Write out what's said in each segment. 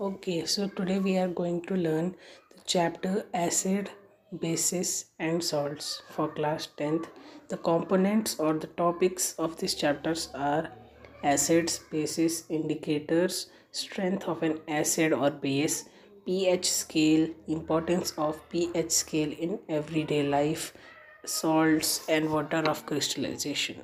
Okay, so today we are going to learn the chapter acid, bases and salts for class 10th. The components or the topics of these chapters are acids, bases, indicators, strength of an acid or base, pH scale, importance of pH scale in everyday life, salts and water of crystallization.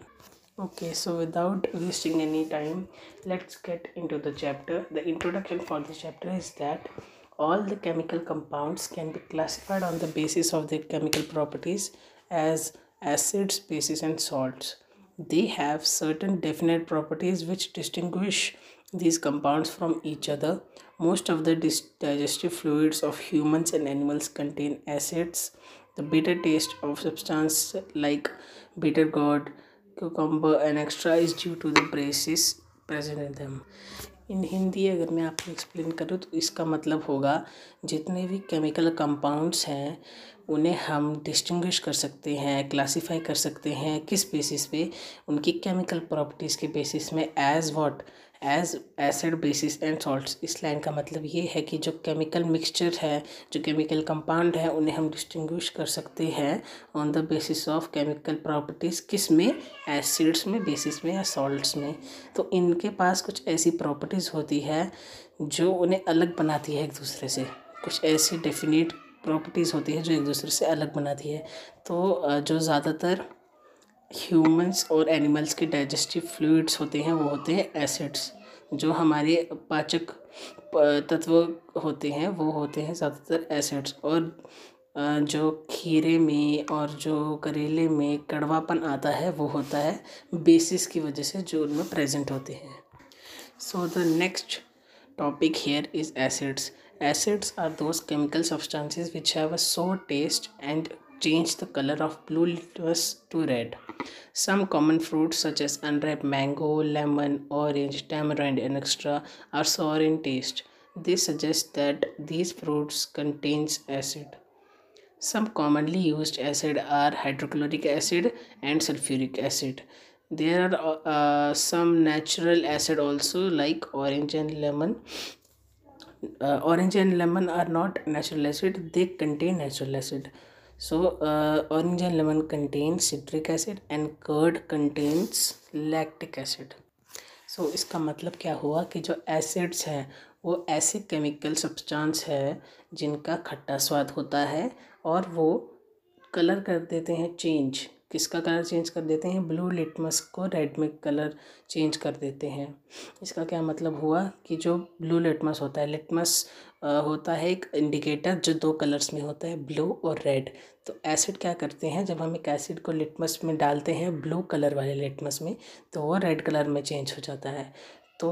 Okay, so without wasting any time, let's get into the chapter. The introduction for the chapter is that all the chemical compounds can be classified on the basis of their chemical properties as acids, bases, and salts. They have certain definite properties which distinguish these compounds from each other. Most of the digestive fluids of humans and animals contain acids. The bitter taste of substance like bitter gourd cucumber and extra is due to the braces present in them. इन हिंदी अगर मैं आपको explain करूँ तो इसका मतलब होगा, जितने भी केमिकल कंपाउंड्स हैं, उन्हें हम डिस्टिंग्विश कर सकते हैं क्लासिफाई कर सकते हैं, किस बेसिस पे? उनकी केमिकल प्रॉपर्टीज़ के बेसिस में as what as acid bases and salts इस लाइन का मतलब ये है कि जो केमिकल मिक्सचर है, जो केमिकल कंपाउंड है, उन्हें हम डिस्टिंग्विश कर सकते हैं on the basis of chemical properties किसमें एसिड्स में बेसिस में या सॉल्ट्स में. तो इनके पास कुछ ऐसी प्रॉपर्टीज़ होती है जो उन्हें अलग बनाती है एक दूसरे से. कुछ ऐसी डेफिनेट प्रॉपर्टीज़ होती है जो एक दूसरे से अलग बनाती है. तो जो ज़्यादातर ह्यूमंस और एनिमल्स के डाइजेस्टिव फ्लूइड्स होते हैं, वो होते हैं एसिड्स। जो हमारे पाचक तत्व होते हैं, वो होते हैं ज़्यादातर एसिड्स। और जो खीरे में और जो करेले में कड़वापन आता है, वो होता है बेसिस की वजह से जो उनमें प्रेजेंट होते हैं। So the next topic here is acids acids are those chemical substances which have a sour taste and change the color of blue litmus to red. Some common fruits such as unripe mango, lemon, orange, tamarind and extra are sour in taste. This suggests that these fruits contains acid. Some commonly used acid are hydrochloric acid and sulfuric acid. There are uh, some natural acid also like orange and lemon. Uh, orange and lemon are not natural acid, they contain natural acid. So uh, orange and lemon contains citric acid and curd contains lactic acid. So so, इसका मतलब क्या हुआ कि जो acids हैं वो ऐसे chemical substance है जिनका खट्टा स्वाद होता है और वो कलर कर देते हैं चेंज किसका कलर चेंज कर देते हैं? ब्लू लिटमस को रेड में कलर चेंज कर देते हैं. इसका क्या मतलब हुआ कि जो ब्लू लिटमस होता है लिटमस होता है एक इंडिकेटर जो दो कलर्स में होता है ब्लू और रेड तो एसिड क्या करते हैं, जब हम एक एसिड को लिटमस में डालते हैं ब्लू कलर वाले लिटमस में तो वो रेड कलर में चेंज हो जाता है। तो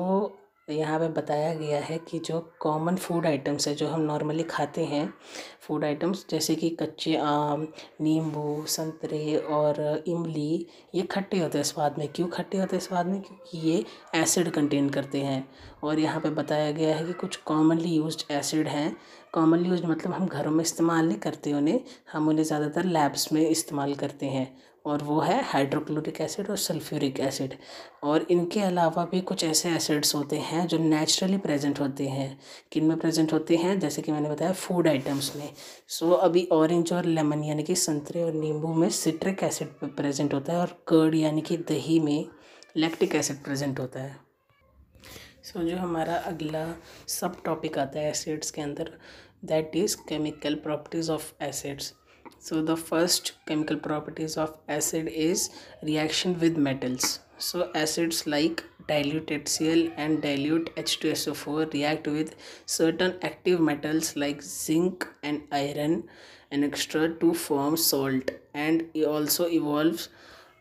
यहाँ पे बताया गया है कि जो कॉमन फ़ूड आइटम्स है, जो हम नॉर्मली खाते हैं फ़ूड आइटम्स जैसे कि कच्चे आम, नींबू, संतरे और इमली, ये खट्टे होते हैं स्वाद में। क्यों खट्टे होते हैं स्वाद में? क्योंकि ये एसिड कंटेन करते हैं। और यहाँ पे बताया गया है कि कुछ कॉमनली यूज्ड एसिड हैं। कॉमनली यूज़ मतलब हम घरों में इस्तेमाल नहीं करते उन्हें, हम उन्हें ज़्यादातर लैब्स में इस्तेमाल करते हैं। और वो है हाइड्रोक्लोरिक एसिड और सल्फ्यूरिक एसिड और इनके अलावा भी कुछ ऐसे एसिड्स होते हैं जो नेचुरली प्रेजेंट होते हैं किन में प्रेजेंट होते हैं? जैसे कि मैंने बताया फ़ूड आइटम्स में। सो अभी ऑरेंज और लेमन यानी कि संतरे और नींबू में सिट्रिक एसिड प्रेजेंट होता है और कर्ड यानी कि दही में लैक्टिक एसिड प्रेजेंट होता है। सो so, जो हमारा अगला सब टॉपिक आता है एसिड्स के अंदर that is chemical properties of acids so the first chemical properties of acid is reaction with metals. So acids like dilute HCl and dilute H2SO4 react with certain active metals like zinc and iron and extra to form salt and also evolves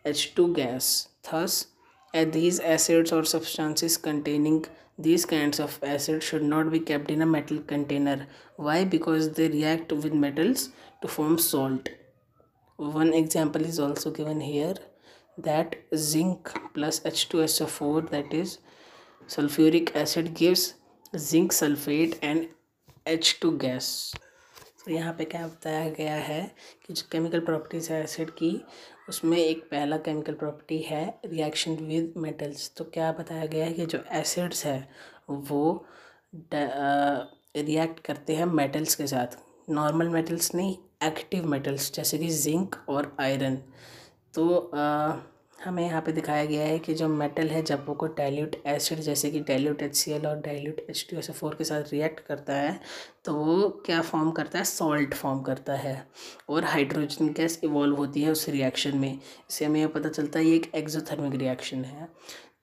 H2 gas. Thus these acids or substances containing these kinds of acids should not be kept in a metal container. Why? Because they react with metals to form salt. One example is also given here that zinc plus H2SO4 that is sulfuric acid gives zinc sulfate and H2 gas तो यहाँ पे क्या बताया गया है कि जो chemical properties है एसिड की उसमें एक पहला केमिकल प्रॉपर्टी है रिएक्शन विद मेटल्स तो क्या बताया गया है कि जो एसिड्स है वो रिएक्ट करते हैं मेटल्स के साथ। नॉर्मल मेटल्स नहीं एक्टिव मेटल्स जैसे कि जिंक और आयरन तो आ, हमें यहाँ पे दिखाया गया है कि जो मेटल है जब वो कोई डाइल्यूट एसिड जैसे कि डाइल्यूट एच सी एल और डाइल्यूट फोर के साथ रिएक्ट करता है तो वो क्या फॉर्म करता है? सॉल्ट फॉर्म करता है और हाइड्रोजन गैस इवॉल्व होती है उस रिएक्शन में। इससे हमें यह पता चलता है ये एक एक्जोथर्मिक रिएक्शन है।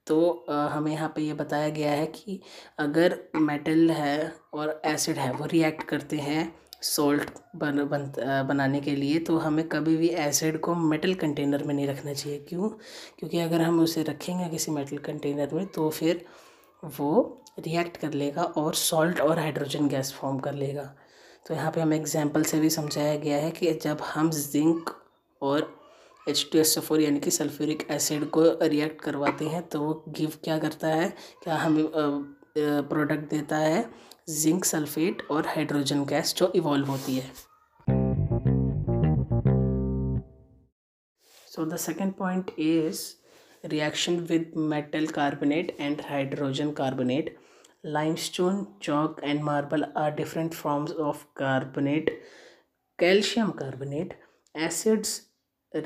तो हमें यहाँ पे ये बताया गया है कि अगर मेटल है और एसिड है वो रिएक्ट करते हैं सॉल्ट बन बन बनाने के लिए तो हमें कभी भी एसिड को मेटल कंटेनर में नहीं रखना चाहिए। क्यों? क्योंकि अगर हम उसे रखेंगे किसी मेटल कंटेनर में तो फिर वो रिएक्ट कर लेगा और सॉल्ट और हाइड्रोजन गैस फॉर्म कर लेगा। तो यहाँ पे हमें एग्जांपल से भी समझाया गया है कि जब हम जिंक और एच टू एस फोर यानी कि सल्फ्यूरिक एसिड को रिएक्ट करवाते हैं तो वो गिव क्या करता है? क्या हमें प्रोडक्ट देता है? जिंक सल्फेट और हाइड्रोजन गैस जो इवॉल्व होती है। So the second point is reaction with metal carbonate and hydrogen carbonate limestone chalk and marble are different forms of carbonate calcium carbonate acids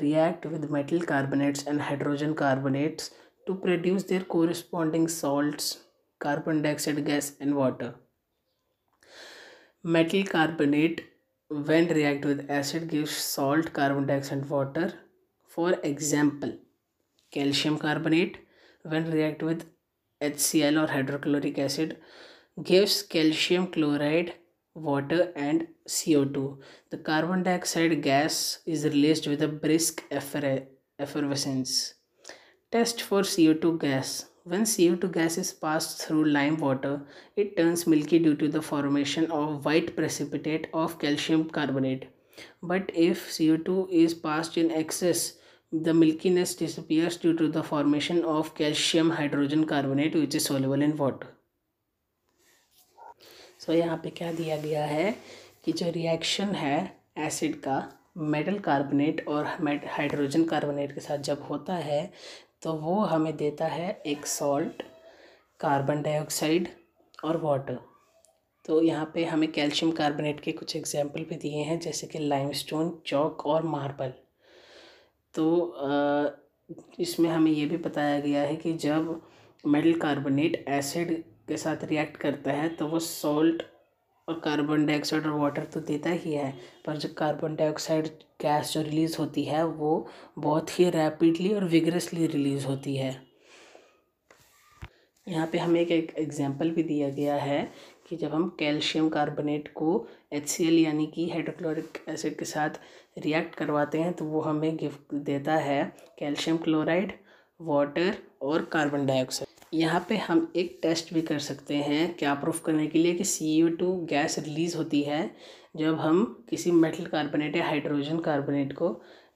react with metal carbonates and hydrogen carbonates to produce their corresponding salts, carbon dioxide gas and water. Metal carbonate when react with acid gives salt, carbon dioxide and water. For example, calcium carbonate when react with HCl or hydrochloric acid gives calcium chloride, water and CO2. The carbon dioxide gas is released with a brisk effervescence. Test for CO2 gas. When CO2 gas is passed through lime water, it turns milky due to the formation of white precipitate of calcium carbonate. But if CO2 is passed in excess, the milkiness disappears due to the formation of calcium hydrogen carbonate which is soluble in water. So so, यहाँ पे क्या दिया गया है कि जो reaction है acid का मेटल कार्बोनेट और हाइड्रोजन कार्बोनेट के साथ जब होता है तो वो हमें देता है एक सॉल्ट कार्बन डाइऑक्साइड और वाटर तो यहाँ पे हमें कैल्शियम कार्बोनेट के कुछ एग्ज़ाम्पल भी दिए हैं, जैसे कि लाइमस्टोन चौक और मार्बल तो इसमें हमें ये भी बताया गया है कि जब मेटल कार्बोनेट एसिड के साथ रिएक्ट करता है तो वो सॉल्ट और कार्बन डाइऑक्साइड और वाटर तो देता ही है, पर जो कार्बन डाइऑक्साइड गैस जो रिलीज़ होती है, वो बहुत ही रैपिडली और विगरसली रिलीज़ होती है। यहाँ पे हमें एक एग्जांपल भी दिया गया है कि जब हम कैल्शियम कार्बोनेट को एच यानी कि हाइड्रोक्लोरिक एसिड के साथ रिएक्ट करवाते हैं तो वो हमें गिफ्ट देता है कैल्शियम क्लोराइड वाटर और कार्बन डाइऑक्साइड यहाँ पे हम एक टेस्ट भी कर सकते हैं क्या प्रूफ करने के लिए कि सी टू गैस रिलीज़ होती है जब हम किसी मेटल कार्बोनेट या हाइड्रोजन कार्बोनेट को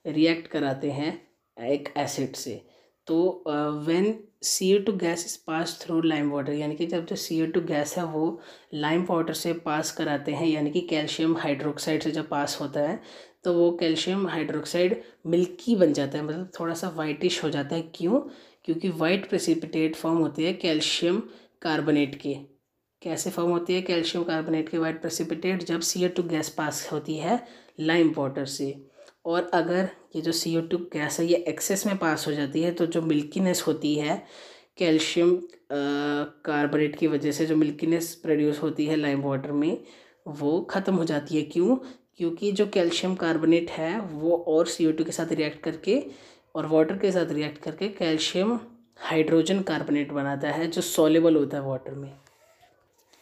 रिएक्ट कराते हैं एक एसिड से। तो when C two gas is pass through lime water यानी कि जब जो सी टू गैस है वो लाइम वाटर से पास कराते हैं, यानी कि कैल्शियम हाइड्रोक्साइड से जब पास होता है तो वो कैल्शियम हाइड्रोक्साइड मिल्की बन जाता है मतलब थोड़ा सा वाइटिश हो जाता है। क्यों? क्योंकि वाइट प्रेसिपिटेट फॉर्म होते हैं कैल्शियम कार्बोनेट के। कैसे फॉर्म होती है कैल्शियम कार्बोनेट के वाइट प्रेसिपिटेट जब सी टू गैस पास होती है लाइम वाटर से। और अगर ये जो सी टू गैस है, ये एक्सेस में पास हो जाती है तो जो मिल्कीनेस होती है कैल्शियम कार्बोनेट की वजह से जो मिल्कीनेस प्रोड्यूस होती है लाइम वाटर में, वो ख़त्म हो जाती है। क्यों? क्योंकि जो कैल्शियम कार्बोनेट है, वो और सी के साथ रिएक्ट करके और वाटर के साथ रिएक्ट करके कैल्शियम हाइड्रोजन कार्बोनेट बनाता है, जो सॉलेबल होता है वाटर में।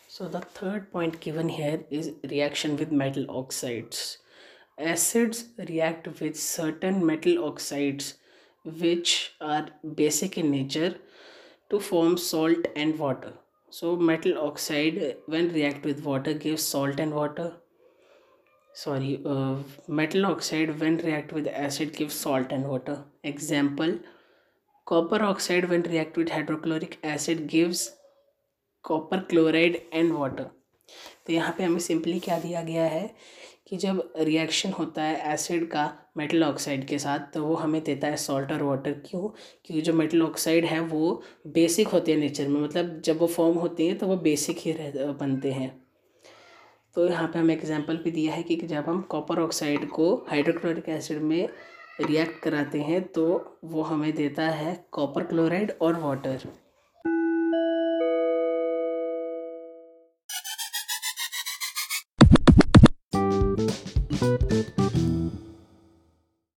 So the third point given here is reaction with metal oxides acids react with certain metal oxides which are basic in nature to form salt and water so metal oxide when react with water give salt and water sorry uh, metal oxide when react with acid gives salt and water. Example copper oxide react with hydrochloric acid gives copper chloride and water तो यहाँ पे हमें simply क्या दिया गया है कि जब रिएक्शन होता है एसिड का मेटल ऑक्साइड के साथ तो वो हमें देता है सॉल्ट और वाटर क्यों? क्योंकि जो मेटल ऑक्साइड है वो बेसिक होते हैं नेचर में। मतलब जब वो फॉर्म होते हैं तो वो बेसिक ही रह बनते हैं। तो यहाँ पे हमें एग्जांपल भी दिया है कि जब हम कॉपर ऑक्साइड को हाइड्रोक्लोरिक एसिड में रिएक्ट कराते हैं तो वो हमें देता है कॉपर क्लोराइड और वाटर